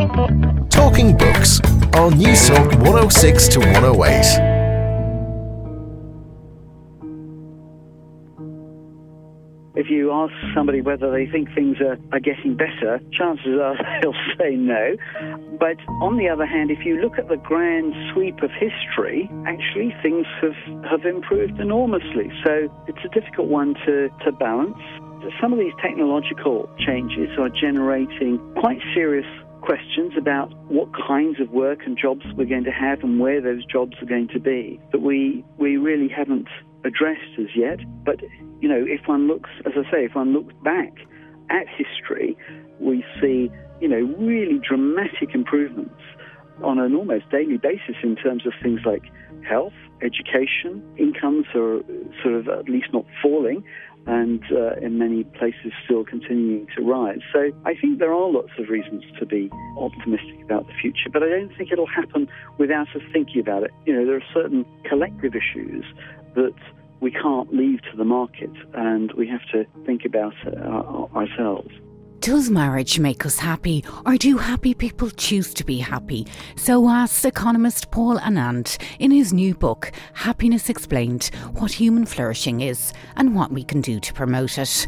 Talking Books on News Talk 106 to 108. If you ask somebody whether they think things are, are getting better, chances are they'll say no. But on the other hand, if you look at the grand sweep of history, actually things have, have improved enormously. So it's a difficult one to, to balance. Some of these technological changes are generating quite serious questions about what kinds of work and jobs we're going to have and where those jobs are going to be that we, we really haven't addressed as yet. But you know, if one looks, as I say, if one looks back at history, we see, you know, really dramatic improvements on an almost daily basis in terms of things like health, education, incomes are sort of at least not falling, and uh, in many places still continuing to rise. So I think there are lots of reasons to be optimistic about the future, but I don't think it'll happen without us thinking about it. You know, there are certain collective issues that we can't leave to the market and we have to think about uh, ourselves. Does marriage make us happy, or do happy people choose to be happy? So asks economist Paul Anand in his new book, Happiness Explained What Human Flourishing Is and What We Can Do to Promote It.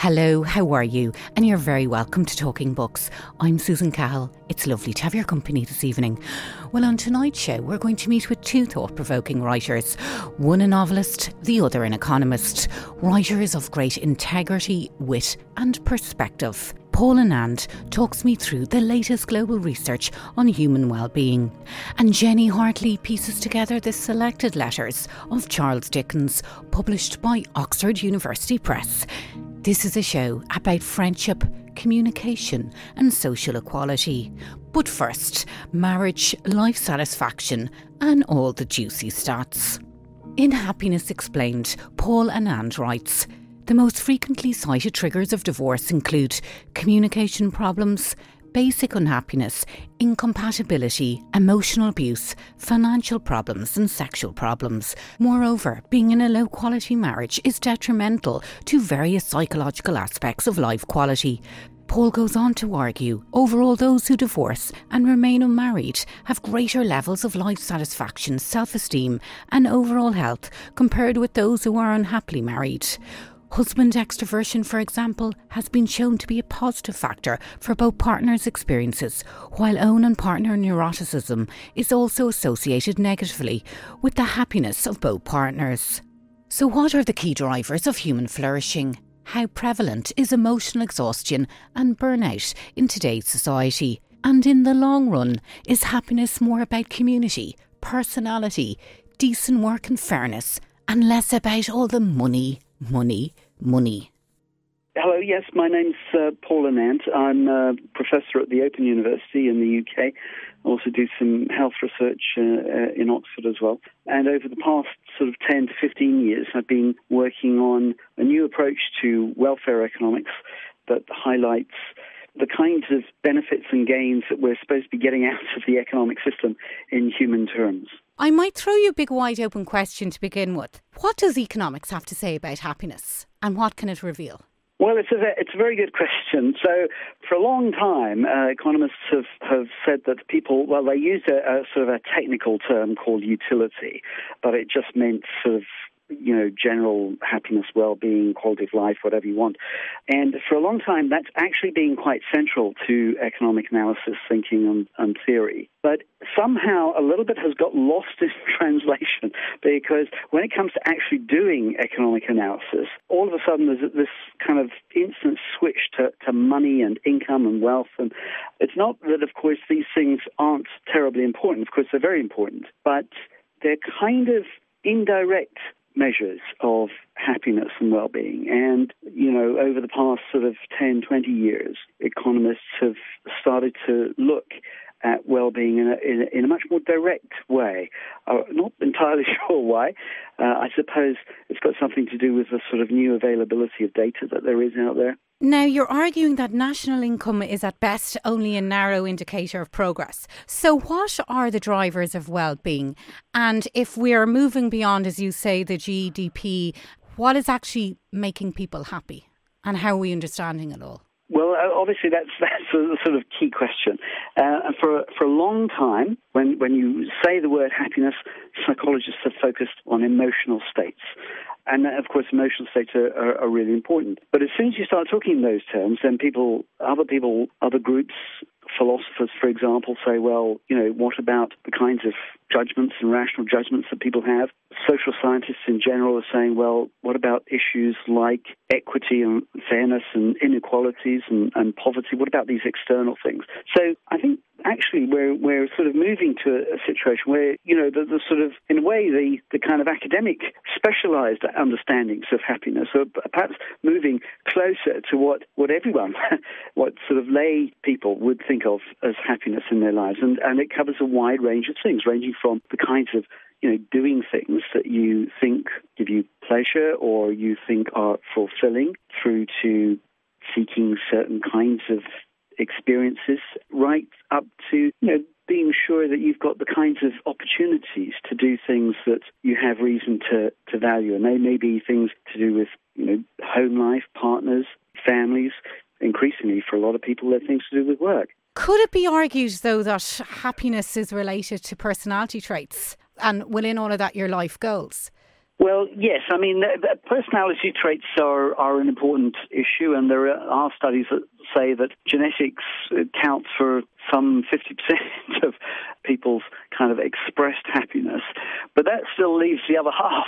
Hello, how are you? And you're very welcome to Talking Books. I'm Susan Cahill. It's lovely to have your company this evening. Well, on tonight's show, we're going to meet with two thought provoking writers one a novelist, the other an economist. Writers of great integrity, wit, and perspective. Paul Anand talks me through the latest global research on human well-being. And Jenny Hartley pieces together the selected letters of Charles Dickens, published by Oxford University Press. This is a show about friendship, communication, and social equality. But first, marriage, life satisfaction, and all the juicy stats. In Happiness Explained, Paul Anand writes The most frequently cited triggers of divorce include communication problems, basic unhappiness, incompatibility, emotional abuse, financial problems, and sexual problems. Moreover, being in a low quality marriage is detrimental to various psychological aspects of life quality. Paul goes on to argue overall, those who divorce and remain unmarried have greater levels of life satisfaction, self esteem, and overall health compared with those who are unhappily married. Husband extroversion, for example, has been shown to be a positive factor for both partners' experiences, while own and partner neuroticism is also associated negatively with the happiness of both partners. So, what are the key drivers of human flourishing? How prevalent is emotional exhaustion and burnout in today's society? And in the long run, is happiness more about community, personality, decent work and fairness, and less about all the money, money, money. Hello, yes, my name's uh, Paul Anand. I'm a professor at the Open University in the UK. I also do some health research uh, uh, in Oxford as well. And over the past sort of 10 to 15 years, I've been working on a new approach to welfare economics that highlights the kinds of benefits and gains that we're supposed to be getting out of the economic system in human terms. I might throw you a big wide open question to begin with. What does economics have to say about happiness and what can it reveal? Well, it's a, it's a very good question. So, for a long time, uh, economists have, have said that people, well, they used a, a sort of a technical term called utility, but it just meant sort of you know, general happiness, well-being, quality of life, whatever you want. And for a long time, that's actually been quite central to economic analysis, thinking, and, and theory. But somehow a little bit has got lost in translation because when it comes to actually doing economic analysis, all of a sudden there's this kind of instant switch to, to money and income and wealth. And it's not that, of course, these things aren't terribly important. Of course, they're very important, but they're kind of indirect measures of happiness and well-being. And, you know, over the past sort of 10, 20 years, economists have started to look at well-being in a, in a, in a much more direct way. I'm not entirely sure why. Uh, I suppose it's got something to do with the sort of new availability of data that there is out there. Now, you're arguing that national income is at best only a narrow indicator of progress. So, what are the drivers of well-being? And if we are moving beyond, as you say, the GDP, what is actually making people happy? And how are we understanding it all? Well, uh, obviously that's that's a sort of key question. Uh, for for a long time, when when you say the word happiness, psychologists have focused on emotional states. And of course, emotional states are, are, are, really important. But as soon as you start talking in those terms, then people, other people, other groups, philosophers, for example, say, well, you know, what about the kinds of judgments and rational judgments that people have? Social scientists in general are saying, well, what about issues like equity and fairness and inequalities and, and poverty? What about these external things? So I think actually we're we're sort of moving to a, situation where you know the, the, sort of in a way the the kind of academic specialized understandings of happiness are perhaps moving closer to what what everyone what sort of lay people would think of as happiness in their lives. And and it covers a wide range of things ranging from the kinds of you know, doing things that you think give you pleasure or you think are fulfilling through to seeking certain kinds of experiences right up to, you know, being sure that you've got the kinds of opportunities to do things that you have reason to, to value. And they may be things to do with, you know, home life, partners, families. Increasingly, for a lot of people, they're things to do with work. Could it be argued, though, that happiness is related to personality traits and within all of that, your life goals? Well, yes. I mean, personality traits are, are an important issue, and there are studies that say that genetics counts for some 50% of people's kind of expressed happiness, but that still leaves the other half.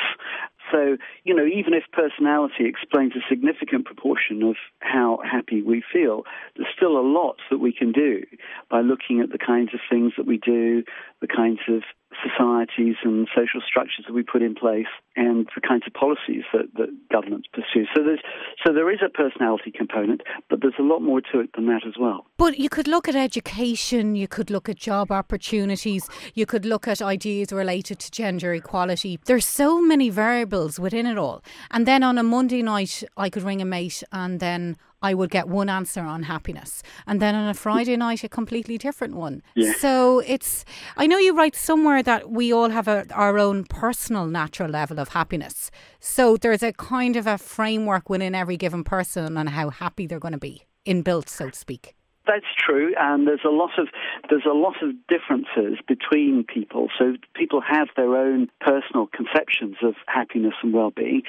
So, you know, even if personality explains a significant proportion of how happy we feel, there's still a lot that we can do by looking at the kinds of things that we do, the kinds of societies and social structures that we put in place and the kinds of policies that, that governments pursue. So there's so there is a personality component, but there's a lot more to it than that as well. But you could look at education, you could look at job opportunities, you could look at ideas related to gender equality. There's so many variables within it all. And then on a Monday night I could ring a mate and then I would get one answer on happiness. And then on a Friday night, a completely different one. Yeah. So it's, I know you write somewhere that we all have a, our own personal natural level of happiness. So there's a kind of a framework within every given person on how happy they're going to be, inbuilt, so to speak. That's true, and there's a lot of there's a lot of differences between people. So people have their own personal conceptions of happiness and well-being,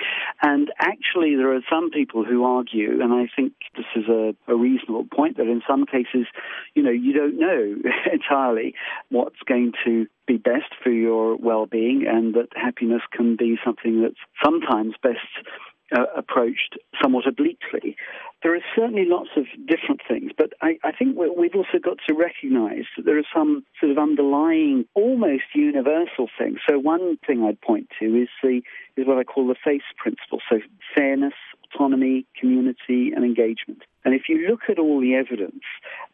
and actually there are some people who argue, and I think this is a, a reasonable point, that in some cases, you know, you don't know entirely what's going to be best for your well-being, and that happiness can be something that's sometimes best uh, approached somewhat obliquely. There are certainly lots of different things, but I, I think we've also got to recognize that there are some sort of underlying, almost universal things. So one thing I'd point to is the is what I call the FACE principle. So fairness, autonomy, community, and engagement. And if you look at all the evidence,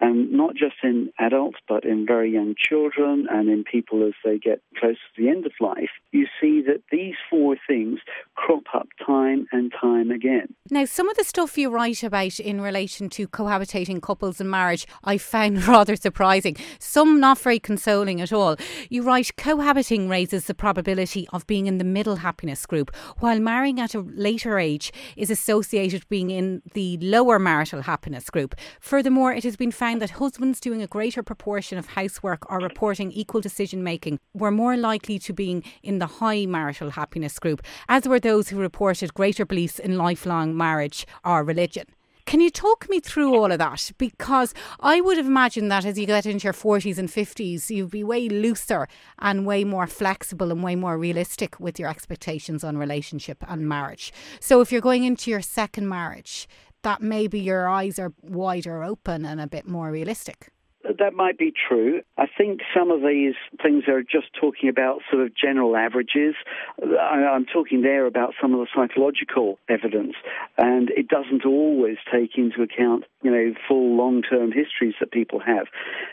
and not just in adults, but in very young children and in people as they get close to the end of life, you see that these four things crop up time and time again. Now, some of the stuff you write about in relation to cohabitating couples and marriage, I found rather surprising. Some not very consoling at all. You write cohabiting raises the probability of being in the middle happiness group, while marrying at a later age is associated with being in the lower marital happiness group. Furthermore, it has been found that husbands doing a greater proportion of housework or reporting equal decision making were more likely to being in the high marital happiness group, as were those who reported greater beliefs in lifelong marriage or religion. Can you talk me through all of that? Because I would have imagined that as you get into your 40s and 50s, you'd be way looser and way more flexible and way more realistic with your expectations on relationship and marriage. So if you're going into your second marriage, that maybe your eyes are wider open and a bit more realistic. That might be true. I think some of these things are just talking about sort of general averages. I'm talking there about some of the psychological evidence, and it doesn't always take into account, you know, full long-term histories that people have.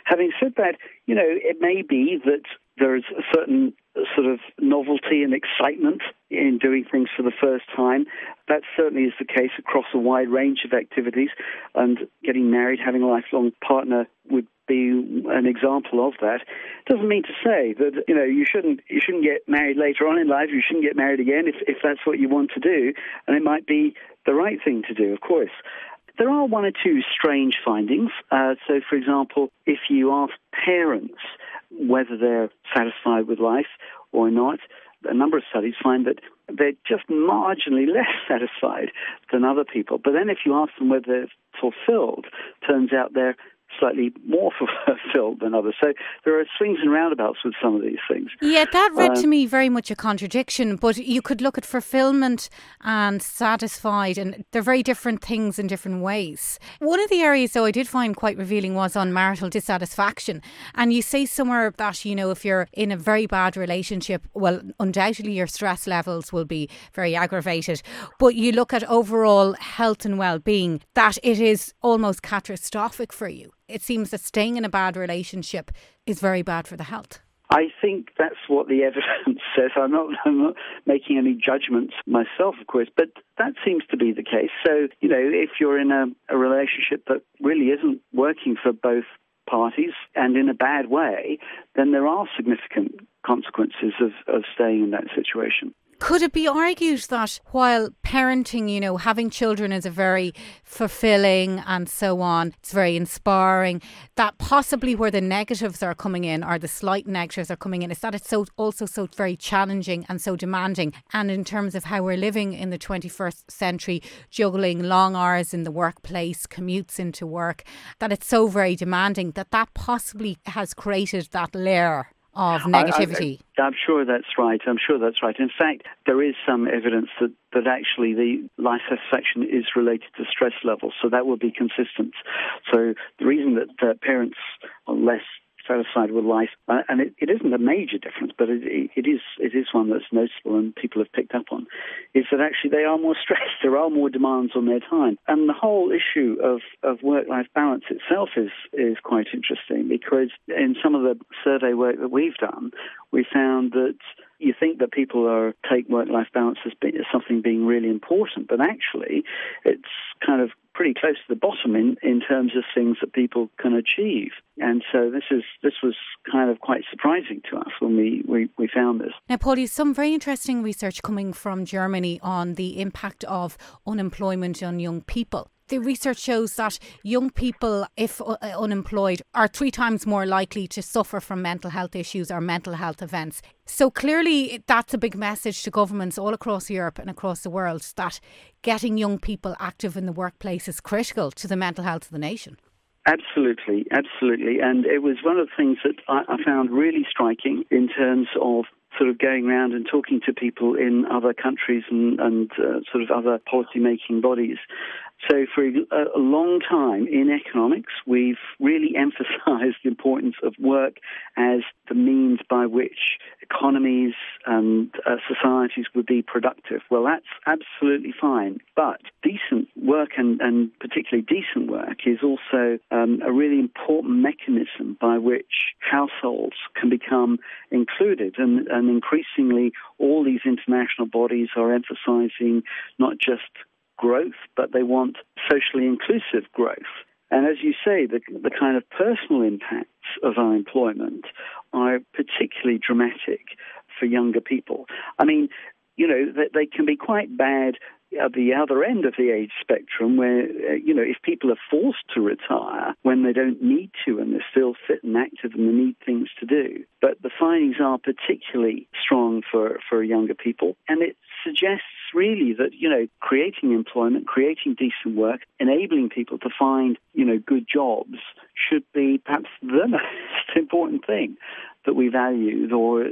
Having said that, you know, it may be that there's a certain sort of novelty and excitement in doing things for the first time. That certainly is the case across a wide range of activities, and getting married, having a lifelong partner would be an example of that. Doesn't mean to say that you know you shouldn't you shouldn't get married later on in life. You shouldn't get married again if if that's what you want to do, and it might be the right thing to do, of course. There are one or two strange findings. Uh, so, for example, if you ask parents whether they're satisfied with life or not, a number of studies find that they're just marginally less satisfied than other people. But then if you ask them whether they're fulfilled, turns out they're slightly more fulfilled than others. So there are swings and roundabouts with some of these things. Yeah, that read uh, to me very much a contradiction, but you could look at fulfillment and satisfied, and they're very different things in different ways. One of the areas, though, I did find quite revealing was on marital dissatisfaction. And you say somewhere that, you know, if you're in a very bad relationship, well, undoubtedly your stress levels will be very aggravated, but you look at overall health and well being, that it is almost catastrophic for you it seems that staying in a bad relationship is very bad for the health. I think that's what the evidence says. I'm not, I'm not making any judgments myself, of course, but that seems to be the case. So, you know, if you're in a, a relationship that really isn't working for both parties and in a bad way, then there are significant consequences of, of staying in that situation. Could it be argued that while parenting, you know, having children is a very fulfilling and so on, it's very inspiring, that possibly where the negatives are coming in or the slight negatives are coming in is that it's so also so very challenging and so demanding. And in terms of how we're living in the 21st century, juggling long hours in the workplace, commutes into work, that it's so very demanding that that possibly has created that layer of negativity. I, am sure that's right. I'm sure that's right. In fact, there is some evidence that, that actually the life satisfaction is related to stress levels, so that will be consistent. So the reason that uh, parents are less satisfied with life, uh, and it, it isn't a major difference, but it, it is it is one that's noticeable and people have picked up on, is that actually they are more stressed, there are more demands on their time, and the whole issue of, of work-life balance itself is is quite interesting because in some of the survey work that we've done, we found that you think that people are take work-life balance as, as something being really important, but actually, it's kind of pretty close to the bottom in, in terms of things that people can achieve. And so this is this was kind of quite surprising to us when we, we, we found this. Now, Paulie, some very interesting research coming from Germany on the impact of unemployment on young people the research shows that young people, if uh, unemployed, are three times more likely to suffer from mental health issues or mental health events. So clearly, that's a big message to governments all across Europe and across the world that getting young people active in the workplace is critical to the mental health of the nation. Absolutely, absolutely. And it was one of the things that I, I found really striking in terms of sort of going around and talking to people in other countries and, and uh, sort of other policy making bodies so, for a, long time in economics, we've really emphasized the importance of work as the means by which economies and uh, societies would be productive. Well, that's absolutely fine. But decent work, and, and particularly decent work, is also um, a really important mechanism by which households can become included. And, and increasingly, all these international bodies are emphasizing not just growth, but they want socially inclusive growth. And as you say, the, the kind of personal impacts of unemployment are particularly dramatic for younger people. I mean, you know, they, they can be quite bad at the other end of the age spectrum where, uh, you know, if people are forced to retire when they don't need to and they're still fit and active and they need things to do. But the findings are particularly strong for, for younger people. And it suggests really that, you know, creating employment, creating decent work, enabling people to find, you know, good jobs should be perhaps the most important thing that we value or uh,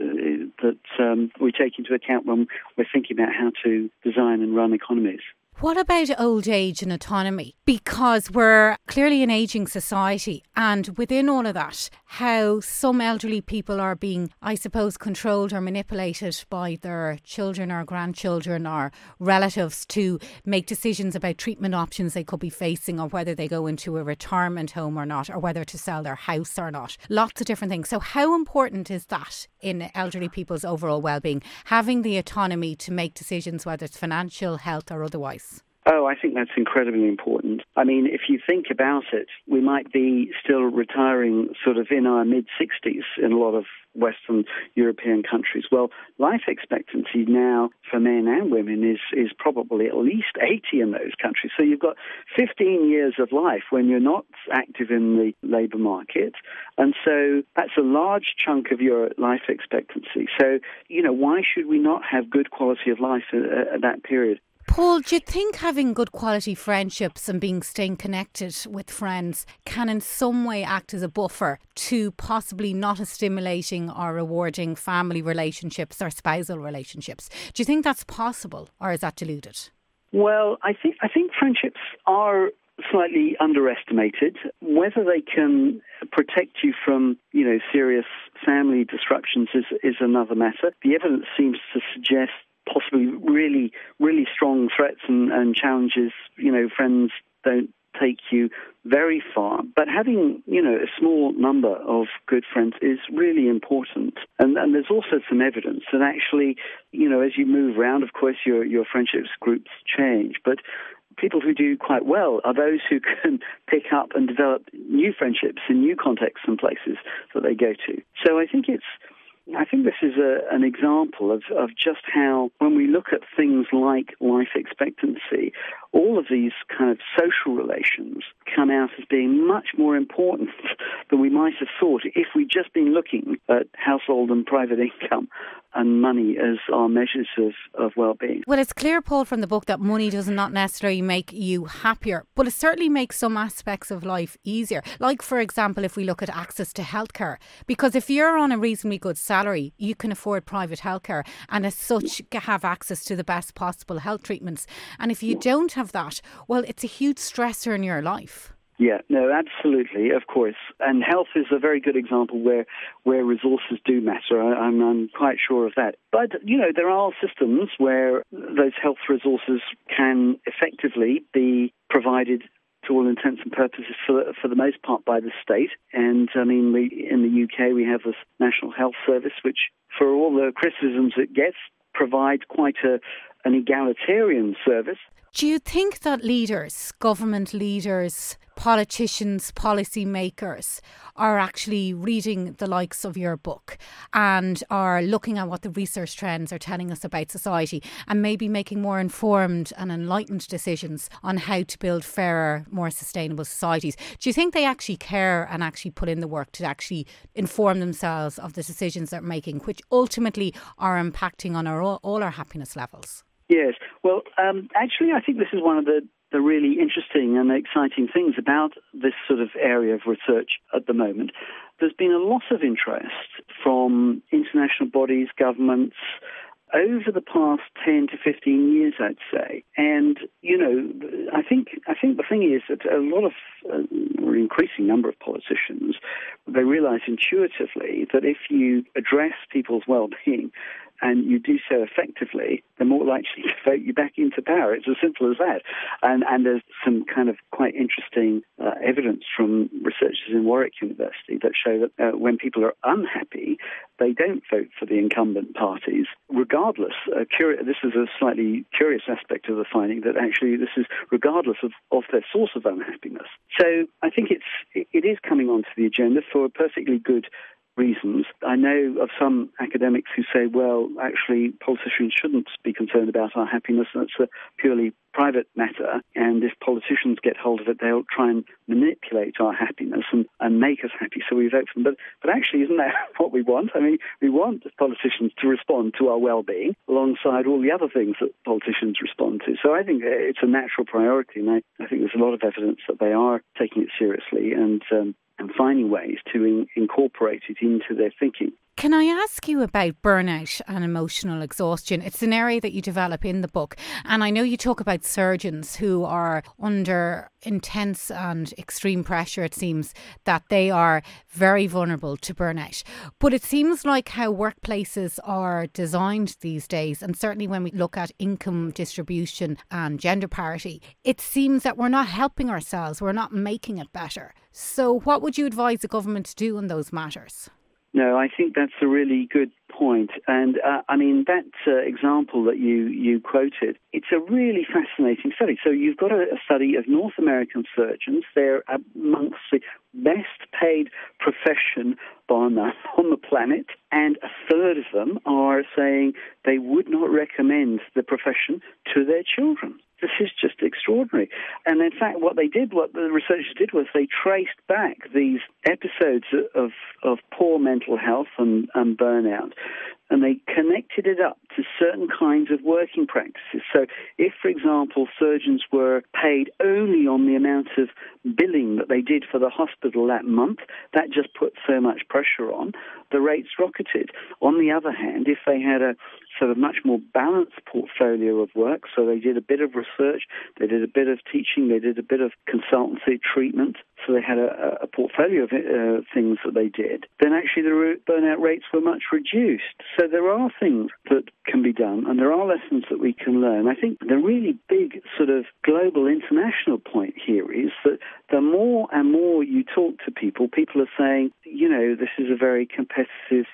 that um, we take into account when we're thinking about how to design and run economies. What about old age and autonomy? Because we're clearly an ageing society, and within all of that, how some elderly people are being, I suppose, controlled or manipulated by their children or grandchildren or relatives to make decisions about treatment options they could be facing or whether they go into a retirement home or not, or whether to sell their house or not. Lots of different things. So, how important is that in elderly people's overall well being? Having the autonomy to make decisions, whether it's financial, health, or otherwise? Oh, I think that's incredibly important. I mean, if you think about it, we might be still retiring sort of in our mid 60s in a lot of Western European countries. Well, life expectancy now for men and women is, is probably at least 80 in those countries. So you've got 15 years of life when you're not active in the labour market. And so that's a large chunk of your life expectancy. So, you know, why should we not have good quality of life at, at that period? Paul, do you think having good quality friendships and being staying connected with friends can in some way act as a buffer to possibly not as stimulating or rewarding family relationships or spousal relationships? Do you think that's possible or is that deluded? Well, I think I think friendships are slightly underestimated. Whether they can protect you from, you know, serious family disruptions is, is another matter. The evidence seems to suggest possibly really, really strong threats and, and challenges, you know, friends don't take you very far. But having, you know, a small number of good friends is really important. And, and there's also some evidence that actually, you know, as you move around, of course, your, your friendships groups change. But people who do quite well are those who can pick up and develop new friendships in new contexts and places that they go to. So I think it's I think this is a, an example of, of just how, when we look at things like life expectancy, all of these kind of social relations come out as being much more important than we might have thought if we'd just been looking at household and private income and money as our measures of, of well-being. Well, it's clear, Paul, from the book that money does not necessarily make you happier, but it certainly makes some aspects of life easier. Like, for example, if we look at access to healthcare, because if you're on a reasonably good salary, you can afford private healthcare and as such have access to the best possible health treatments. And if you don't have that, well, it's a huge stressor in your life. Yeah, no, absolutely, of course. And health is a very good example where where resources do matter. I, am I'm, I'm quite sure of that. But you know, there are systems where those health resources can effectively be provided to all intents and purposes for, for the most part by the state. And I mean, we, in the UK, we have this National Health Service, which, for all the criticisms it gets, provides quite a, an egalitarian service. Do you think that leaders, government leaders, politicians, policymakers are actually reading the likes of your book and are looking at what the research trends are telling us about society and maybe making more informed and enlightened decisions on how to build fairer, more sustainable societies? Do you think they actually care and actually put in the work to actually inform themselves of the decisions they're making, which ultimately are impacting on our, all our happiness levels? Yes. Well, um, actually, I think this is one of the, the really interesting and exciting things about this sort of area of research at the moment. There's been a lot of interest from international bodies, governments, over the past 10 to 15 years, I'd say. And, you know, I think, I think the thing is that a lot of, uh, increasing number of politicians, they realize intuitively that if you address people's well-being, and you do so effectively, they're more likely to vote you back into power. It's as simple as that. And, and there's some kind of quite interesting uh, evidence from researchers in Warwick University that show that uh, when people are unhappy, they don't vote for the incumbent parties, regardless. Uh, curi- this is a slightly curious aspect of the finding that actually this is regardless of, of their source of unhappiness. So I think it's it is coming onto the agenda for a perfectly good reasons. I know of some academics who say, well, actually, politicians shouldn't be concerned about our happiness. That's a purely private matter. And if politicians get hold of it, they'll try and manipulate our happiness and, and make us happy so we vote for them. But, but actually, isn't that what we want? I mean, we want politicians to respond to our well-being alongside all the other things that politicians respond to. So I think it's a natural priority. And I, I think there's a lot of evidence that they are taking it seriously. And um, and finding ways to in, incorporate it into their thinking. Can I ask you about burnout and emotional exhaustion? It's an area that you develop in the book. And I know you talk about surgeons who are under intense and extreme pressure, it seems, that they are very vulnerable to burnout. But it seems like how workplaces are designed these days, and certainly when we look at income distribution and gender parity, it seems that we're not helping ourselves, we're not making it better. So, what would you advise the government to do on those matters? No, I think that's a really good point. And uh, I mean, that uh, example that you, you quoted, it's a really fascinating study. So you've got a, a study of North American surgeons. They're amongst the best paid profession on, on the planet, and a third of them are saying they would not recommend the profession to their children. This is just extraordinary. And in fact, what they did, what the researchers did, was they traced back these episodes of, of poor mental health and, and burnout and they connected it up to certain kinds of working practices. So, if, for example, surgeons were paid only on the amount of billing that they did for the hospital that month, that just put so much pressure on, the rates rocketed. On the other hand, if they had a sort of much more balanced portfolio of work, so they did a bit of research, they did a bit of teaching, they did a bit of consultancy treatment, so they had a, a portfolio of uh, things that they did, then actually the burnout rates were much reduced. So there are things that can be done, and there are lessons that we can learn. I think the really big sort of global international point here is that the more and more you talk to people, people are saying, you know, this is a very competitive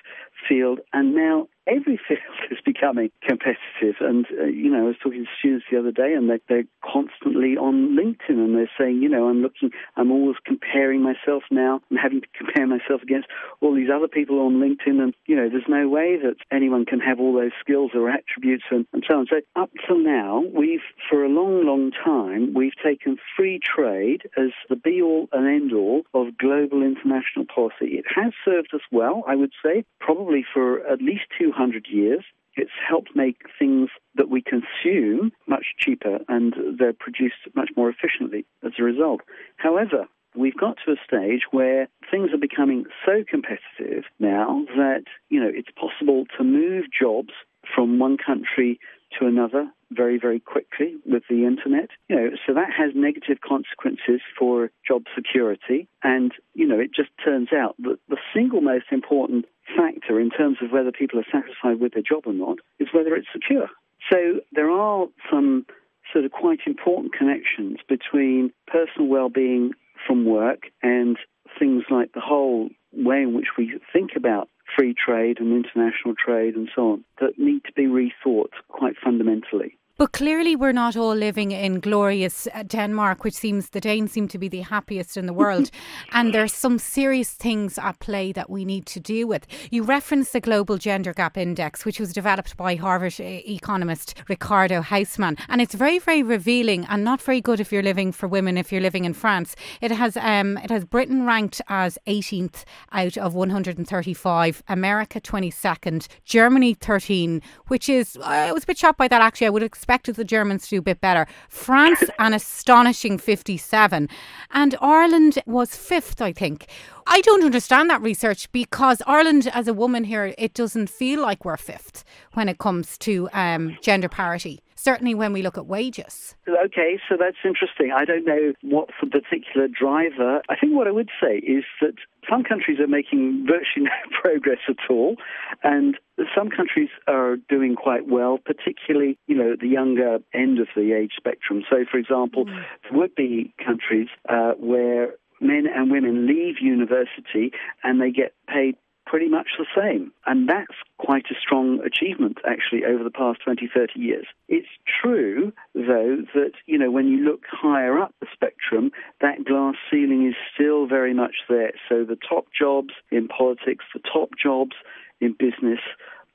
field, and now every field is becoming competitive. And, uh, you know, I was talking to students the other day, and they're, they're constantly on LinkedIn, and they're saying, you know, I'm looking, I'm always comparing myself now and having to compare myself against all these other people on LinkedIn. And, you know, there's no way that anyone can have all those skills or attributes and, and so on. So up till now, we've, for a long, long time, we've taken free trade as the be all and end all of global international policy. It has served us well, I would say, probably for at least 200 years. It's helped make things that we consume much cheaper and they're produced much more efficiently as a result. However, we've got to a stage where things are becoming so competitive now that, you know, it's possible to move jobs from one country to another very, very quickly with the internet. You know, so that has negative consequences for job security. And, you know, it just turns out that the single most important factor in terms of whether people are satisfied with their job or not is whether it's secure. So there are some sort of quite important connections between personal well-being from work and things like the whole way in which we think about free trade and international trade and so on that need to be rethought quite fundamentally. But clearly, we're not all living in glorious uh, Denmark, which seems the Danes seem to be the happiest in the world. and there's some serious things at play that we need to deal with. You referenced the Global Gender Gap Index, which was developed by Harvard uh, economist Ricardo Hausmann. And it's very, very revealing and not very good if you're living for women, if you're living in France. It has, um, it has Britain ranked as 18th out of 135, America 22nd, Germany 13, which is, I was a bit shocked by that actually. I would expect expected the Germans to do a bit better. France, an astonishing 57. And Ireland was fifth, I think. I don't understand that research because Ireland, as a woman here, it doesn't feel like we're fifth when it comes to um, gender parity certainly when we look at wages. Okay, so that's interesting. I don't know what's the particular driver. I think what I would say is that some countries are making virtually no progress at all, and some countries are doing quite well, particularly, you know, the younger end of the age spectrum. So, for example, mm. there would be countries uh, where men and women leave university and they get paid pretty much the same. And that's quite a strong achievement, actually, over the past 20, 30 years. It's true, though, that, you know, when you look higher up the spectrum, that glass ceiling is still very much there. So the top jobs in politics, the top jobs in business,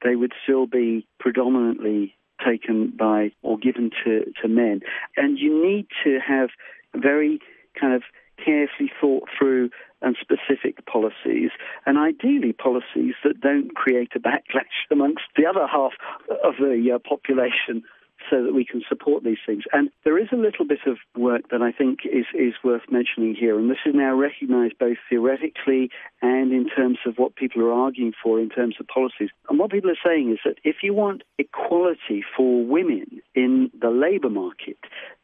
they would still be predominantly taken by or given to, to men. And you need to have very kind of carefully thought through and specific policies, and ideally policies that don't create a backlash amongst the other half of the uh, population so that we can support these things. And there is a little bit of work that I think is, is worth mentioning here, and this is now recognized both theoretically and in terms of what people are arguing for in terms of policies. And what people are saying is that if you want equality for women in the labor market,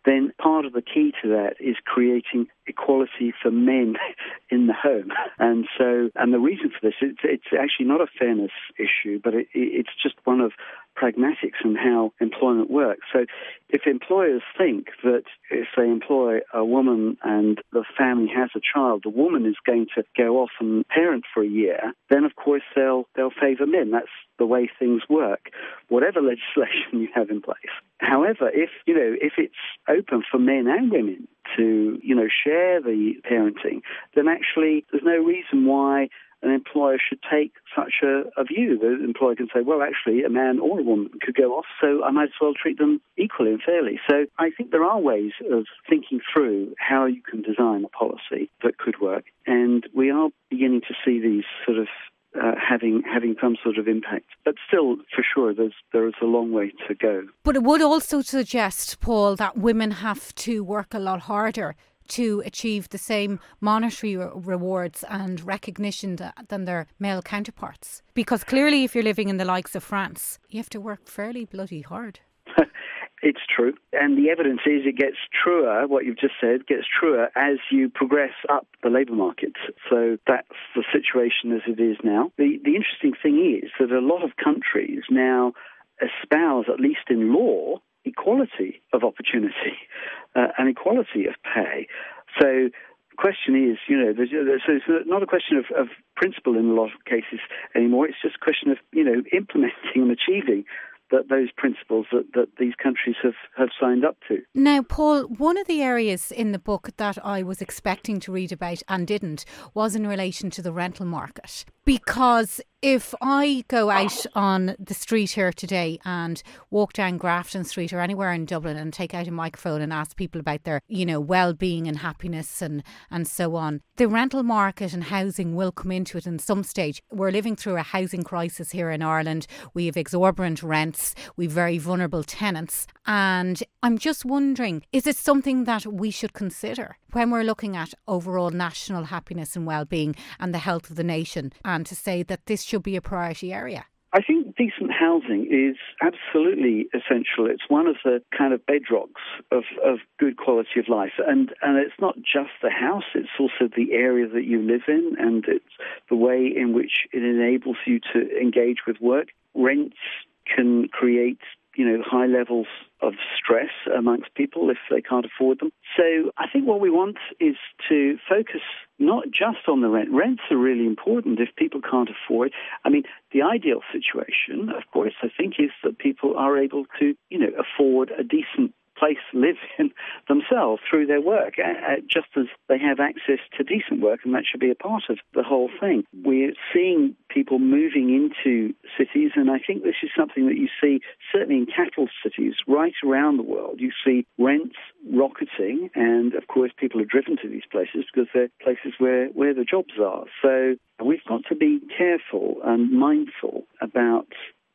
then part of the key to that is creating equality for men in the home. And so, and the reason for this, it's, it's actually not a fairness issue, but it, it's just one of pragmatics and how employment works. So if employers think that if they employ a woman and the family has a child, the woman is going to go off and parent for a year, then of course they'll they'll favour men. That's the way things work, whatever legislation you have in place. However, if you know if it's open for men and women to you know share the parenting, then actually there's no reason why an employer should take such a, a, view. The employer can say, well, actually, a man or a woman could go off, so I might as well treat them equally and fairly. So I think there are ways of thinking through how you can design a policy that could work, and we are beginning to see these sort of uh, having having some sort of impact. But still, for sure, there's there is a long way to go. But it would also suggest, Paul, that women have to work a lot harder to achieve the same monetary rewards and recognition than their male counterparts? Because clearly, if you're living in the likes of France, you have to work fairly bloody hard. It's true. And the evidence is it gets truer, what you've just said, gets truer as you progress up the labour market. So that's the situation as it is now. The, the interesting thing is that a lot of countries now espouse, at least in law, equality of opportunity uh, and equality of pay. So the question is, you know, so it's not a question of, of principle in a lot of cases anymore. It's just a question of, you know, implementing and achieving that those principles that, that these countries have, have signed up to. Now, Paul, one of the areas in the book that I was expecting to read about and didn't was in relation to the rental market. Because if I go out on the street here today and walk down Grafton Street or anywhere in Dublin and take out a microphone and ask people about their, you know, well-being and happiness and and so on, the rental market and housing will come into it in some stage. We're living through a housing crisis here in Ireland. We have exorbitant rents. We've very vulnerable tenants, and I'm just wondering, is it something that we should consider when we're looking at overall national happiness and well-being and the health of the nation, and to say that this should be a priority area? I think decent housing is absolutely essential. It's one of the kind of bedrocks of, of good quality of life. And, and it's not just the house, it's also the area that you live in and it's the way in which it enables you to engage with work. Rents can create you know, high levels of stress amongst people if they can't afford them. So I think what we want is to focus not just on the rent. Rents are really important if people can't afford. I mean, the ideal situation, of course, I think is that people are able to, you know, afford a decent place live in themselves through their work, just as they have access to decent work, and that should be a part of the whole thing. We're seeing people moving into cities, and I think this is something that you see certainly in capital cities right around the world. You see rents rocketing, and of course, people are driven to these places because they're places where, where the jobs are. So we've got to be careful and mindful about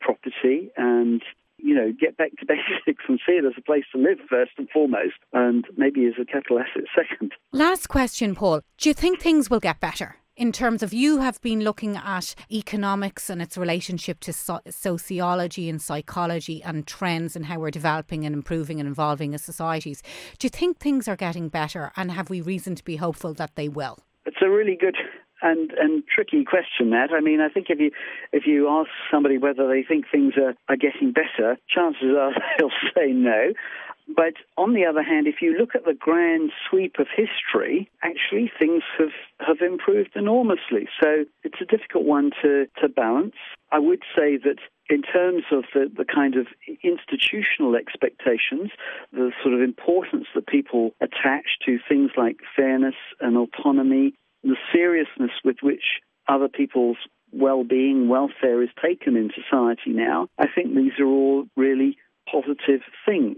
property and you know, get back to basics and see it as a place to live first and foremost, and maybe as a capital asset second. Last question, Paul. Do you think things will get better? in terms of you have been looking at economics and its relationship to so- sociology and psychology and trends and how we're developing and improving and evolving as societies. Do you think things are getting better and have we reason to be hopeful that they will? It's a really good and and tricky question that. I mean, I think if you if you ask somebody whether they think things are, are getting better, chances are they'll say no. But on the other hand, if you look at the grand sweep of history, actually things have, have improved enormously. So it's a difficult one to, to balance. I would say that in terms of the, the kind of institutional expectations, the sort of importance that people attach to things like fairness and autonomy the seriousness with which other people's well-being, welfare is taken in society now, I think these are all really positive things.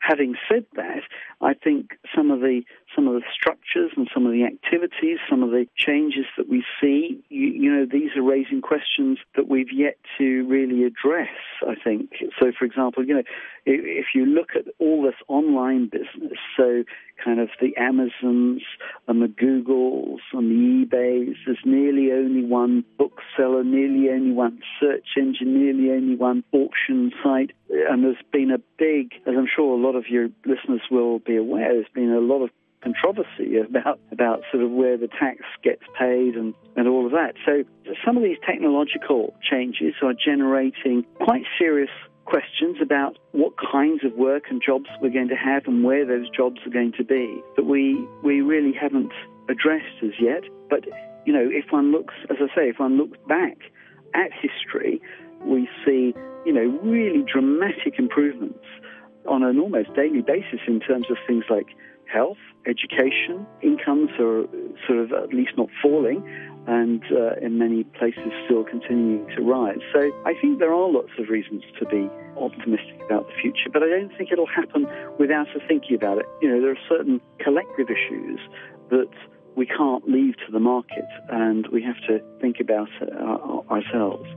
Having said that, I think some of the some of the structures and some of the activities, some of the changes that we see, you, you know, these are raising questions that we've yet to really address. I think so. For example, you know, if, if you look at all this online business, so kind of the Amazons and the Googles and the eBays, there's nearly only one bookseller, nearly only one search engine, nearly only one auction site, and there's been a big, as I'm sure a lot of your listeners will be aware, there's been a lot of controversy about about sort of where the tax gets paid and, and all of that. So some of these technological changes are generating quite serious questions about what kinds of work and jobs we're going to have and where those jobs are going to be that we we really haven't addressed as yet. But you know, if one looks, as I say, if one looks back at history, we see you know really dramatic improvements on an almost daily basis in terms of things like health, education, incomes are sort of at least not falling, and uh, in many places still continuing to rise. So I think there are lots of reasons to be optimistic about the future, but I don't think it'll happen without us thinking about it. You know, there are certain collective issues that we can't leave to the market, and we have to think about uh, ourselves.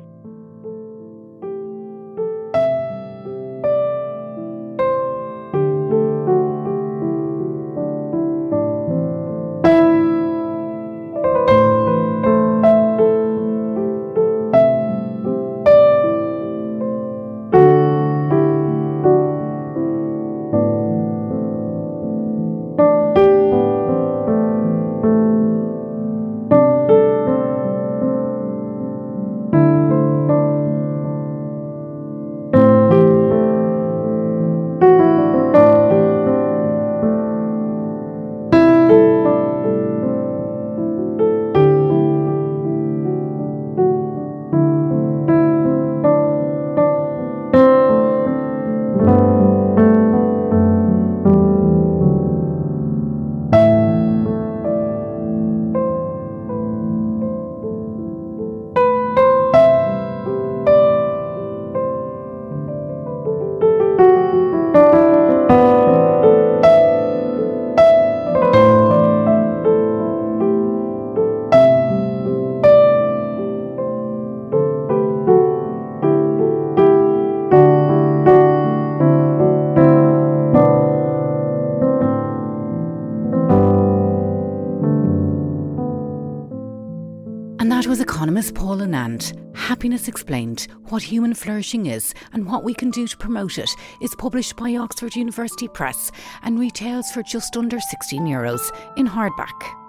Happiness Explained What Human Flourishing Is and What We Can Do to Promote It is published by Oxford University Press and retails for just under 16 euros in hardback.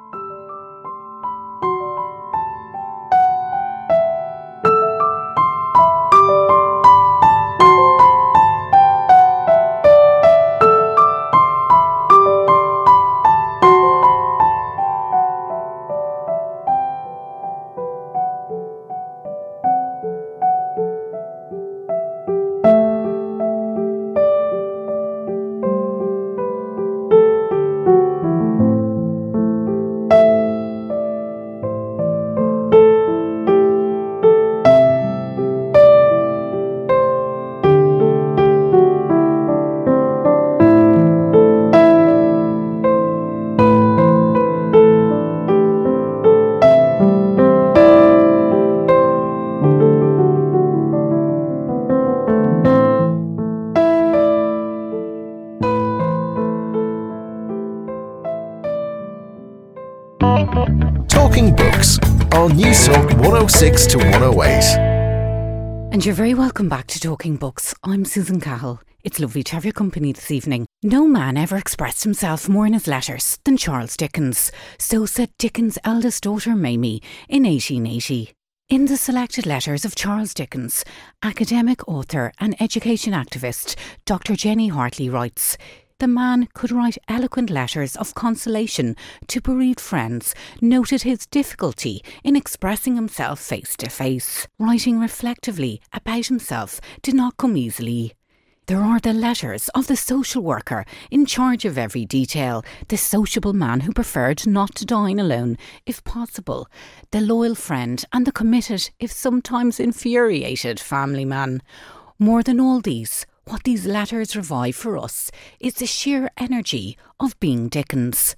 You're very welcome back to Talking Books. I'm Susan Cahill. It's lovely to have your company this evening. No man ever expressed himself more in his letters than Charles Dickens. So said Dickens' eldest daughter Mamie in 1880. In the selected letters of Charles Dickens, academic, author, and education activist Dr. Jenny Hartley writes the man could write eloquent letters of consolation to bereaved friends, noted his difficulty in expressing himself face to face. Writing reflectively about himself did not come easily. There are the letters of the social worker in charge of every detail, the sociable man who preferred not to dine alone, if possible, the loyal friend, and the committed, if sometimes infuriated, family man. More than all these, what these letters revive for us is the sheer energy of being Dickens.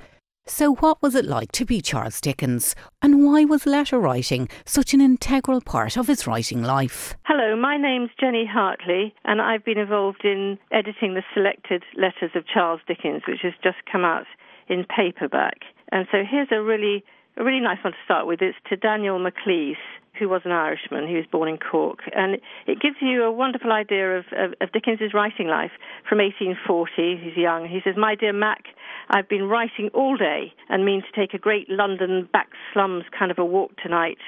So, what was it like to be Charles Dickens, and why was letter writing such an integral part of his writing life? Hello, my name's Jenny Hartley, and I've been involved in editing the selected letters of Charles Dickens, which has just come out in paperback. And so, here's a really, a really nice one to start with. It's to Daniel Maclise, who was an Irishman. He was born in Cork. And it gives you a wonderful idea of, of, of Dickens's writing life from 1840. He's young. He says, My dear Mac, I've been writing all day and mean to take a great London back slums kind of a walk tonight,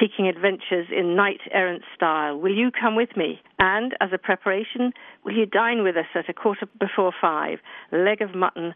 seeking adventures in knight errant style. Will you come with me? And, as a preparation, will you dine with us at a quarter before five? Leg of mutton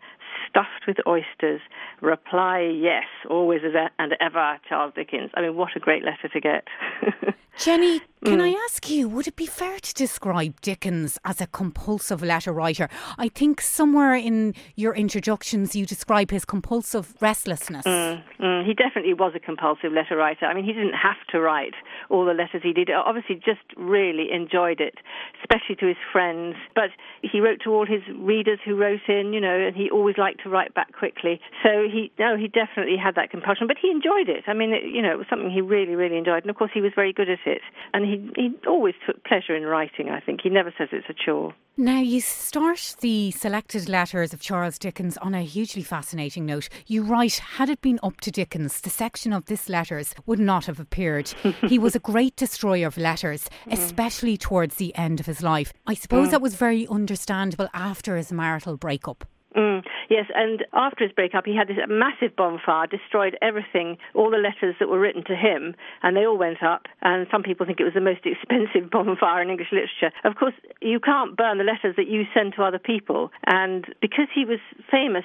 stuffed with oysters. Reply yes, always and ever, Charles Dickens. I mean, what a great letter to get. Jenny, can mm. I ask you, would it be fair to describe Dickens as a compulsive letter writer? I think somewhere in your introductions you describe his compulsive restlessness. Mm, mm, he definitely was a compulsive letter writer. I mean, he didn't have to write all the letters he did. Obviously, just really enjoyed it, especially to his friends. But he wrote to all his readers who wrote in, you know, and he always liked to write back quickly. So he, no, he definitely had that compulsion, but he enjoyed it. I mean, it, you know, it was something he really, really enjoyed. And of course, he was very good at it it. And he, he always took pleasure in writing, I think. He never says it's a chore. Now, you start the selected letters of Charles Dickens on a hugely fascinating note. You write, had it been up to Dickens, the section of this letters would not have appeared. he was a great destroyer of letters, mm. especially towards the end of his life. I suppose mm. that was very understandable after his marital breakup. Mm, yes, and after his breakup, he had this massive bonfire, destroyed everything, all the letters that were written to him, and they all went up. And some people think it was the most expensive bonfire in English literature. Of course, you can't burn the letters that you send to other people. And because he was famous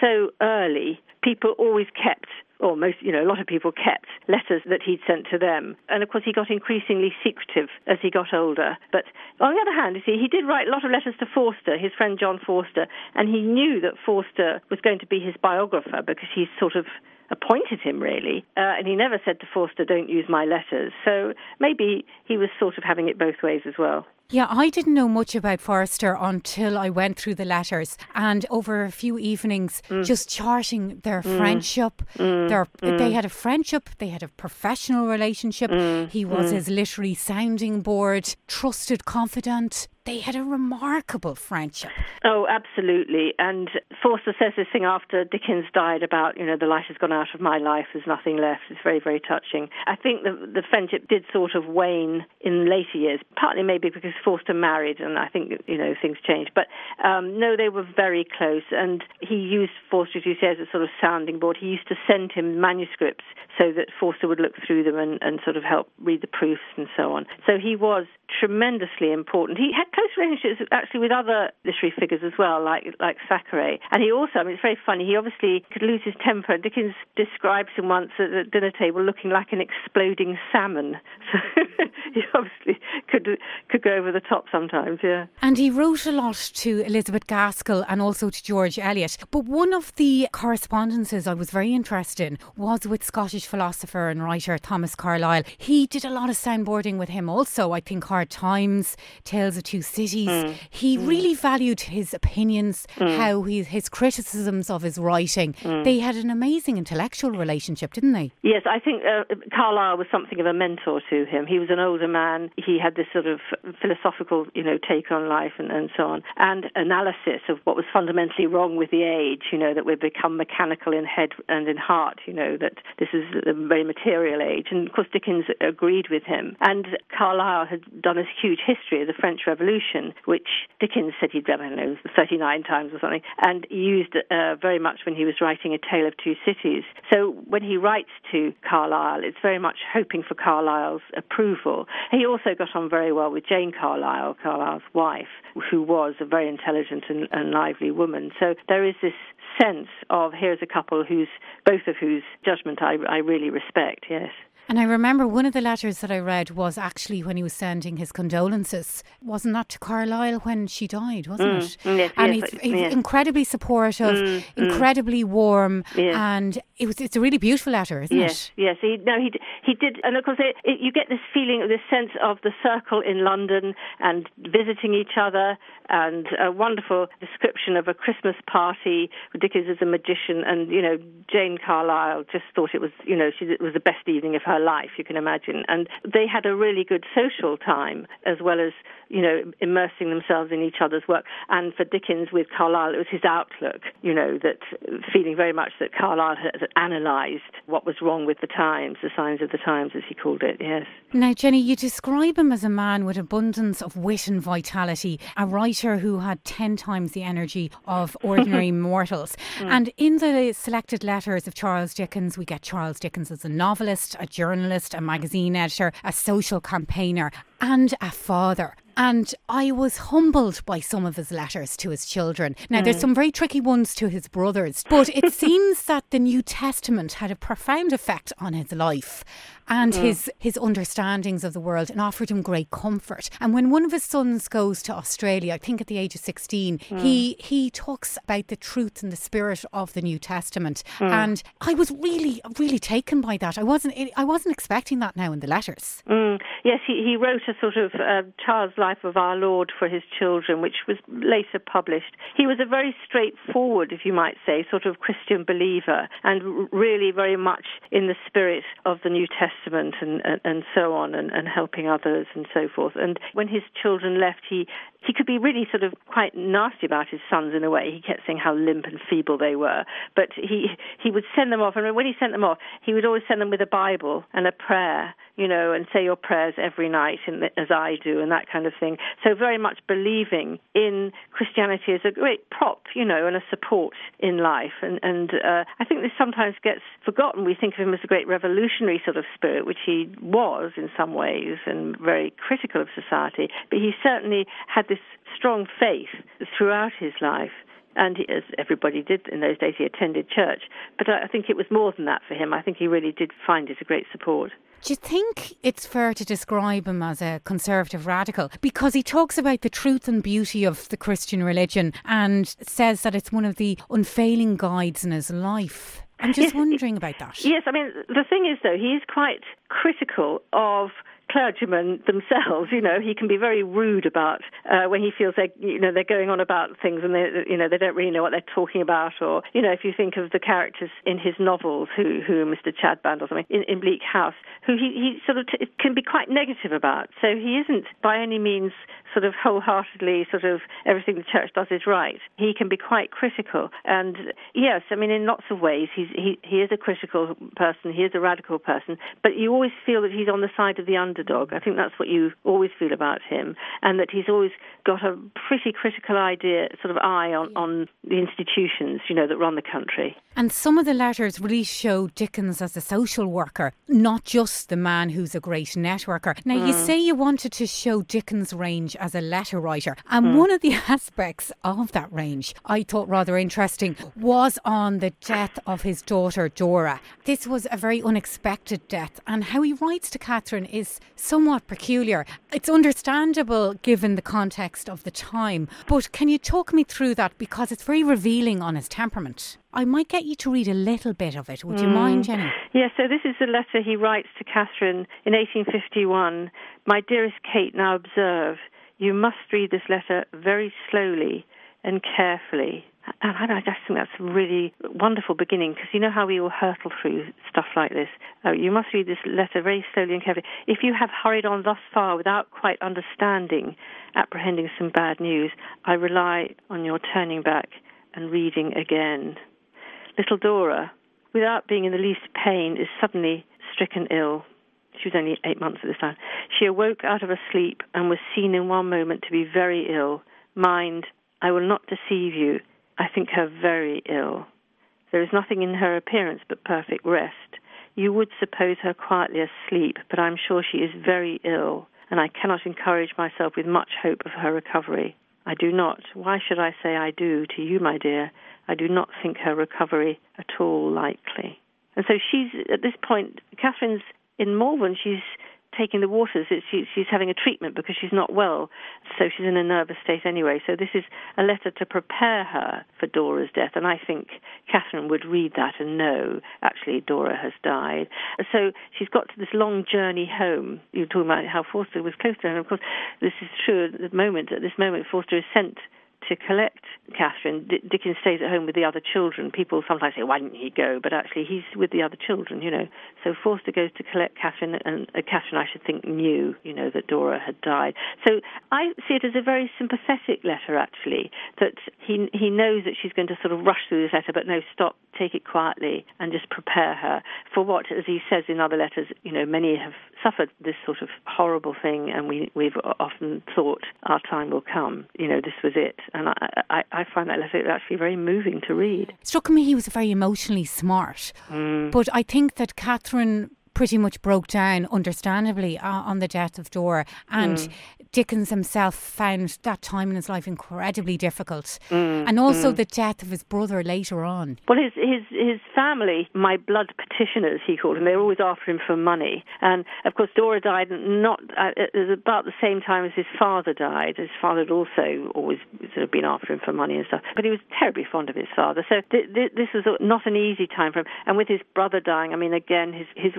so early, people always kept or most, you know, a lot of people kept letters that he'd sent to them. And of course, he got increasingly secretive as he got older. But on the other hand, you see, he did write a lot of letters to Forster, his friend John Forster, and he knew that Forster was going to be his biographer because he sort of appointed him, really. Uh, and he never said to Forster, don't use my letters. So maybe he was sort of having it both ways as well. Yeah, I didn't know much about Forster until I went through the letters and over a few evenings mm. just charting their mm. friendship. Mm. Their, mm. They had a friendship, they had a professional relationship. Mm. He was mm. his literary sounding board, trusted confidant they had a remarkable friendship. Oh, absolutely. And Forster says this thing after Dickens died about, you know, the light has gone out of my life, there's nothing left. It's very, very touching. I think the, the friendship did sort of wane in later years, partly maybe because Forster married and I think, you know, things changed. But um, no, they were very close. And he used Forster, as you say, as a sort of sounding board. He used to send him manuscripts so that Forster would look through them and, and sort of help read the proofs and so on. So he was tremendously important. He had close relationships actually with other literary figures as well, like like Thackeray. And he also, I mean, it's very funny. He obviously could lose his temper. Dickens describes him once at the dinner table looking like an exploding salmon. So he obviously could could go over the top sometimes. Yeah. And he wrote a lot to Elizabeth Gaskell and also to George Eliot. But one of the correspondences I was very interested in was with Scottish philosopher and writer Thomas Carlyle. He did a lot of soundboarding with him also. I think Hard Times, Tales of Two Cities. Mm. He mm. really valued his opinions, mm. how he, his criticisms of his writing. Mm. They had an amazing intellectual relationship, didn't they? Yes, I think uh, Carlyle was something of a mentor to him. He was an older man. He had this sort of philosophical, you know, take on life and, and so on, and analysis of what was fundamentally wrong with the age. You know, that we've become mechanical in head and in heart. You know, that this is a very material age. And of course, Dickens agreed with him. And Carlyle had done a huge history of the French Revolution, which Dickens said he'd read, I don't know, 39 times or something, and used uh, very much when he was writing A Tale of Two Cities. So when he writes to Carlyle, it's very much hoping for Carlyle's approval. He also got on very well with Jane Carlyle, Carlyle's wife, who was a very intelligent and, and lively woman. So there is this sense of here's a couple whose both of whose judgment I, I really respect. Yes. And I remember one of the letters that I read was actually when he was sending his condolences. Wasn't that to Carlyle when she died, wasn't mm, it? Yes, and yes, he's, he's yes. incredibly supportive, mm, mm. incredibly mm. warm, and it was it's a really beautiful letter, isn't yes, it? Yes, he no he he did, and of course it, it, you get this feeling, this sense of the circle in London and visiting each other, and a wonderful description of a Christmas party. Dickens as a magician, and you know Jane Carlyle just thought it was you know she, it was the best evening of her her life, you can imagine. And they had a really good social time as well as, you know, immersing themselves in each other's work. And for Dickens with Carlyle, it was his outlook, you know, that feeling very much that Carlyle had analysed what was wrong with the times, the signs of the times, as he called it, yes. Now, Jenny, you describe him as a man with abundance of wit and vitality, a writer who had 10 times the energy of ordinary mortals. Mm. And in the selected letters of Charles Dickens, we get Charles Dickens as a novelist, a journalist, a magazine editor, a social campaigner, and a father. And I was humbled by some of his letters to his children. Now, mm. there's some very tricky ones to his brothers, but it seems that the New Testament had a profound effect on his life and mm. his his understandings of the world and offered him great comfort. And when one of his sons goes to Australia, I think at the age of 16, mm. he he talks about the truth and the spirit of the New Testament. Mm. And I was really really taken by that. I wasn't I wasn't expecting that now in the letters. Mm. Yes, he, he wrote a sort of uh, child's life of our Lord for his children, which was later published. He was a very straightforward, if you might say, sort of Christian believer, and really very much in the spirit of the New Testament and, and, and so on, and, and helping others and so forth. And when his children left, he he could be really sort of quite nasty about his sons in a way. He kept saying how limp and feeble they were, but he he would send them off, and when he sent them off, he would always send them with a Bible and a prayer, you know, and say your prayers every night, as I do, and that kind of thing. So very much believing in Christianity as a great prop, you know, and a support in life. And and uh, I think this sometimes gets forgotten. We think of him as a great revolutionary sort of which he was in some ways, and very critical of society. But he certainly had this strong faith throughout his life. And he, as everybody did in those days, he attended church. But I think it was more than that for him. I think he really did find it a great support. Do you think it's fair to describe him as a conservative radical? Because he talks about the truth and beauty of the Christian religion and says that it's one of the unfailing guides in his life. I'm just wondering about that. Yes, I mean, the thing is, though, he is quite critical of clergymen themselves. You know, he can be very rude about uh, when he feels they, you know, they're going on about things and they, you know, they don't really know what they're talking about. Or, you know, if you think of the characters in his novels, who, who Mr. Chadband or something in, in Bleak House, who he, he sort of t- can be quite negative about. So he isn't by any means sort of wholeheartedly sort of everything the church does is right. He can be quite critical, and yes, I mean in lots of ways he's he he is a critical person. He is a radical person, but you always feel that he's on the side of the underdog. I think that's what you always feel about him, and that he's always got a pretty critical idea, sort of eye on on the institutions, you know, that run the country. And some of the letters really show Dickens as a social worker, not just the man who's a great networker. Now, mm. you say you wanted to show Dickens' range as a letter writer, and mm. one of the aspects of that range I thought rather interesting was on the death of his daughter Dora. This was a very unexpected death, and how he writes to Catherine is somewhat peculiar. It's understandable given the context of the time, but can you talk me through that because it's very revealing on his temperament? I might get you to read a little bit of it. Would you mm. mind, Jenny? Yes, yeah, so this is the letter he writes to Catherine in 1851. My dearest Kate, now observe, you must read this letter very slowly and carefully. And I just think that's a really wonderful beginning because you know how we all hurtle through stuff like this. Uh, you must read this letter very slowly and carefully. If you have hurried on thus far without quite understanding, apprehending some bad news, I rely on your turning back and reading again. Little Dora, without being in the least pain, is suddenly stricken ill. She was only eight months at this time. She awoke out of a sleep and was seen in one moment to be very ill. Mind, I will not deceive you. I think her very ill. There is nothing in her appearance but perfect rest. You would suppose her quietly asleep, but I'm sure she is very ill, and I cannot encourage myself with much hope of her recovery. I do not. Why should I say I do to you, my dear? I do not think her recovery at all likely. And so she's, at this point, Catherine's in Malvern, she's taking the waters. She, she's having a treatment because she's not well, so she's in a nervous state anyway. So this is a letter to prepare her for Dora's death, and I think Catherine would read that and know actually Dora has died. So she's got to this long journey home. You're talking about how Forster was close to her, and of course this is true at the moment. At this moment, Forster is sent to collect Catherine, D- Dickens stays at home with the other children. People sometimes say, why didn't he go? But actually, he's with the other children, you know. So Forster goes to collect Catherine, and uh, Catherine, I should think, knew, you know, that Dora had died. So I see it as a very sympathetic letter, actually, that he, he knows that she's going to sort of rush through this letter, but no, stop, take it quietly, and just prepare her for what, as he says in other letters, you know, many have suffered this sort of horrible thing, and we, we've often thought our time will come. You know, this was it. And I, I, I find that letter actually very moving to read. It struck me he was very emotionally smart. Mm. But I think that Catherine pretty much broke down, understandably, uh, on the death of Dora. And mm. Dickens himself found that time in his life incredibly difficult, mm, and also mm. the death of his brother later on. Well, his his his family, my blood petitioners, he called them. They were always after him for money, and of course Dora died not uh, at about the same time as his father died. His father had also always sort of been after him for money and stuff, but he was terribly fond of his father. So th- th- this was not an easy time for him. And with his brother dying, I mean, again, his his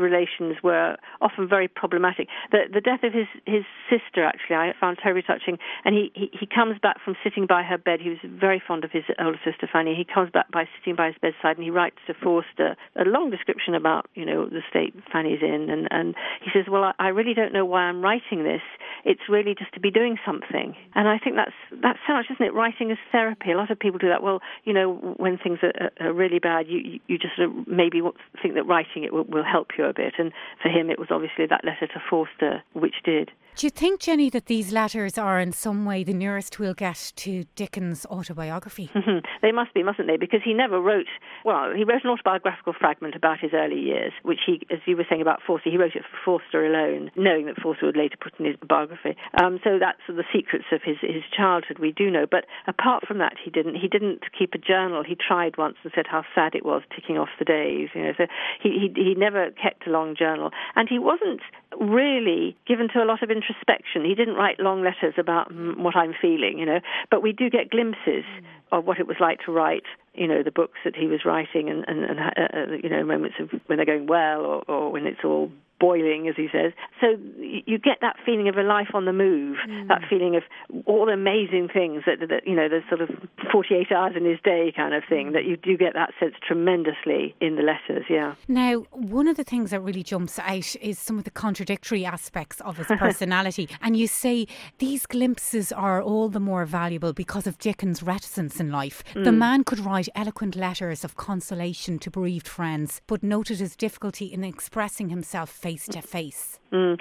were often very problematic. The the death of his his sister actually. I found terribly touching. And he, he, he comes back from sitting by her bed. He was very fond of his older sister Fanny. He comes back by sitting by his bedside, and he writes to Forster a long description about you know the state Fanny's in, and and he says, well, I, I really don't know why I'm writing this. It's really just to be doing something. And I think that's that's so much, isn't it? Writing is therapy. A lot of people do that. Well, you know, when things are, are really bad, you you just sort of maybe think that writing it will, will help you a bit. And for him, it was obviously that letter to Forster which did. Do you think, Jenny, that these letters are in some way the nearest we'll get to Dickens' autobiography? They must be, mustn't they? Because he never wrote, well, he wrote an autobiographical fragment about his early years, which he, as you were saying about Forster, he wrote it for Forster alone, knowing that Forster would later put in his biography. Um, so that's the secrets of his, his childhood we do know. But apart from that, he didn't. He didn't keep a journal. He tried once and said how sad it was ticking off the days. You know, so he, he, he never kept a long journal. And he wasn't really given to a lot of introspection. He didn't write long letters about mm, what I'm feeling, you know, but we do get glimpses mm. of what it was like to write, you know, the books that he was writing and, and, and uh, uh you know, moments of when they're going well or, or when it's all boiling, as he says. So you get that feeling of a life on the move, mm. that feeling of all the amazing things that, that, you know, the sort of 48 hours in his day kind of thing, that you do get that sense tremendously in the letters, yeah. Now, one of the things that really jumps out is some of the contradictory aspects of his personality. and you say these glimpses are all the more valuable because of Dickens' reticence in life. Mm. The man could write eloquent letters of consolation to bereaved friends, but noted his difficulty in expressing himself face to face. And,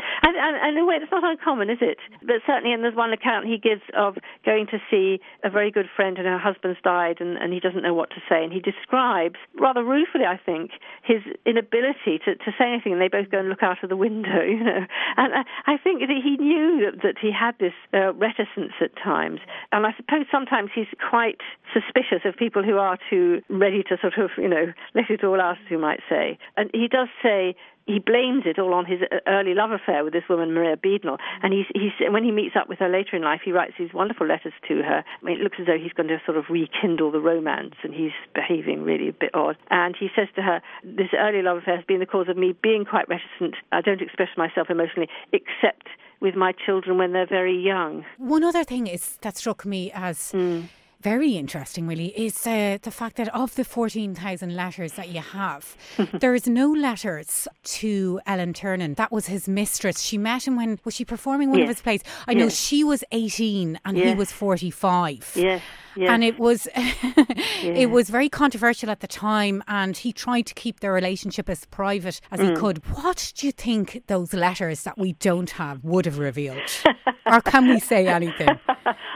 in a way, it's not uncommon, is it? But certainly, and there's one account he gives of going to see a very good friend and her husband's died, and, and he doesn't know what to say. And he describes, rather ruefully, I think, his inability to, to say anything. And they both go and look out of the window, you know. And I, I think that he knew that, that he had this uh, reticence at times. And I suppose sometimes he's quite suspicious of people who are too ready to sort of, you know, let it all out, as you might say. And he does say he blames it all on his uh, early love affair with this woman Maria Beadnell. And he's, he's when he meets up with her later in life, he writes these wonderful letters to her. I mean, it looks as though he's going to sort of rekindle the romance, and he's behaving really a bit odd. And he says to her, "This early love affair has been the cause of me being quite reticent. I don't express myself emotionally, except." With my children when they're very young. One other thing is that struck me as mm very interesting, really, is uh, the fact that of the 14,000 letters that you have, there is no letters to Ellen Ternan. That was his mistress. She met him when, was she performing one yes. of his plays? I yes. know she was 18 and yes. he was 45. Yes. Yes. And it was it was very controversial at the time and he tried to keep their relationship as private as mm. he could. What do you think those letters that we don't have would have revealed? or can we say anything?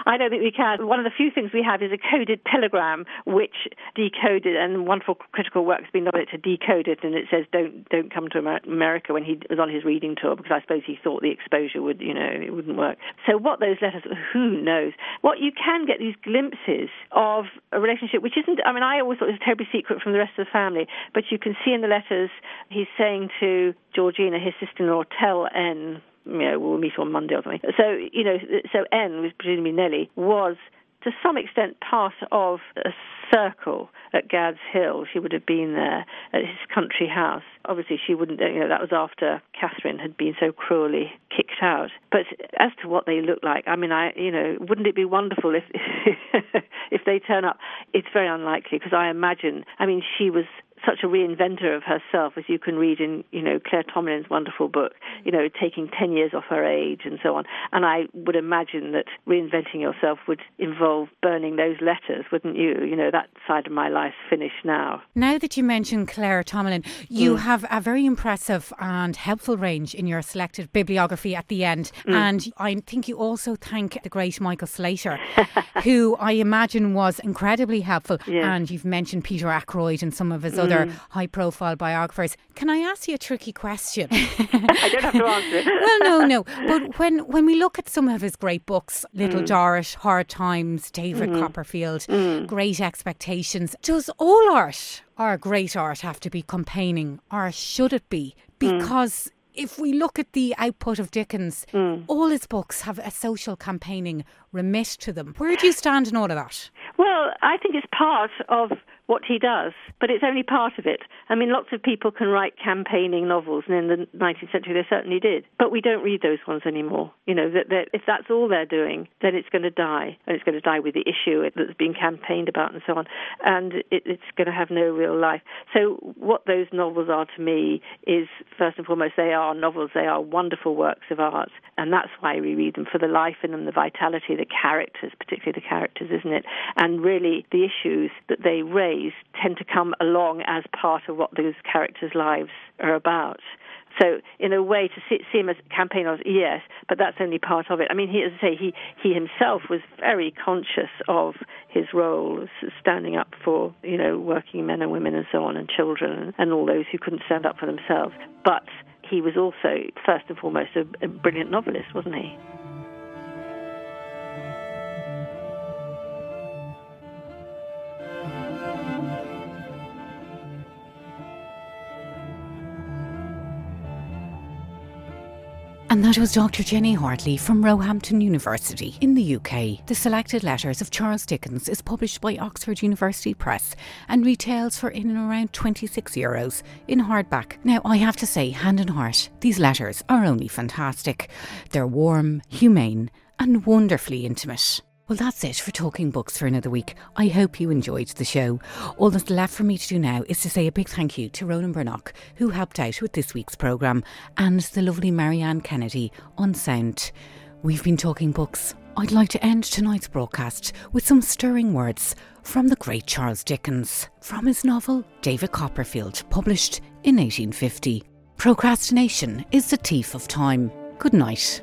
I don't think we can. One of the few things we have is a coded telegram which decoded and wonderful critical work has been done to decode it and it says don't don't come to America when he was on his reading tour because I suppose he thought the exposure would you know it wouldn't work. So what those letters who knows. What you can get these glimpses of a relationship which isn't, I mean, I always thought it was terribly secret from the rest of the family, but you can see in the letters he's saying to Georgina, his sister in law, tell N, you know, we'll meet on Monday or something. So, you know, so N, was presumably Nellie, was to some extent part of a circle at Gad's Hill. She would have been there at his country house obviously she wouldn't, you know, that was after Catherine had been so cruelly kicked out. But as to what they look like, I mean, I you know, wouldn't it be wonderful if if they turn up? It's very unlikely because I imagine. I mean, she was such a reinventor of herself, as you can read in, you know, Claire Tomalin's wonderful book, you know, taking 10 years off her age and so on. And I would imagine that reinventing yourself would involve burning those letters, wouldn't you? You know, that side of my life's finished now. Now that you mentioned Claire Tomalin, you mm. have a very impressive and helpful range in your selected bibliography at the end. Mm. And I think you also thank the great Michael Slater, who I imagine was incredibly helpful. Yeah. And you've mentioned Peter Ackroyd and some of his other mm. high profile biographers. Can I ask you a tricky question? I don't have to answer well, no, no. But when, when we look at some of his great books, Little mm. Dorrit, Hard Times, David mm. Copperfield, mm. Great Expectations, does all art or great art have to be campaigning or should it be? Mm. Because if we look at the output of Dickens, mm. all his books have a social campaigning remit to them. Where do you stand in all of that? Well, I think it's part of what he does, but it's only part of it. I mean, lots of people can write campaigning novels, and in the 19th century they certainly did. But we don't read those ones anymore. You know, that, that if that's all they're doing, then it's going to die, and it's going to die with the issue that's being campaigned about, and so on. And it, it's going to have no real life. So, what those novels are to me is, first and foremost, they are novels. They are wonderful works of art, and that's why we read them for the life in them, the vitality, the characters, particularly the characters, isn't it? And really, the issues that they raise tend to come along as part of what those characters' lives are about. So, in a way, to see, see him as campaigners, yes, but that's only part of it. I mean, he, as I say, he, he himself was very conscious of his role, standing up for, you know, working men and women and so on, and children and all those who couldn't stand up for themselves. But he was also, first and foremost, a, a brilliant novelist, wasn't he? And that was Dr. Jenny Hartley from Roehampton University in the UK. The Selected Letters of Charles Dickens is published by Oxford University Press and retails for in and around 26 euros in hardback. Now, I have to say, hand and heart, these letters are only fantastic. They're warm, humane, and wonderfully intimate. Well, that's it for Talking Books for another week. I hope you enjoyed the show. All that's left for me to do now is to say a big thank you to Ronan Burnock, who helped out with this week's programme, and the lovely Marianne Kennedy on sound. We've been talking books. I'd like to end tonight's broadcast with some stirring words from the great Charles Dickens, from his novel David Copperfield, published in 1850. Procrastination is the thief of time. Good night.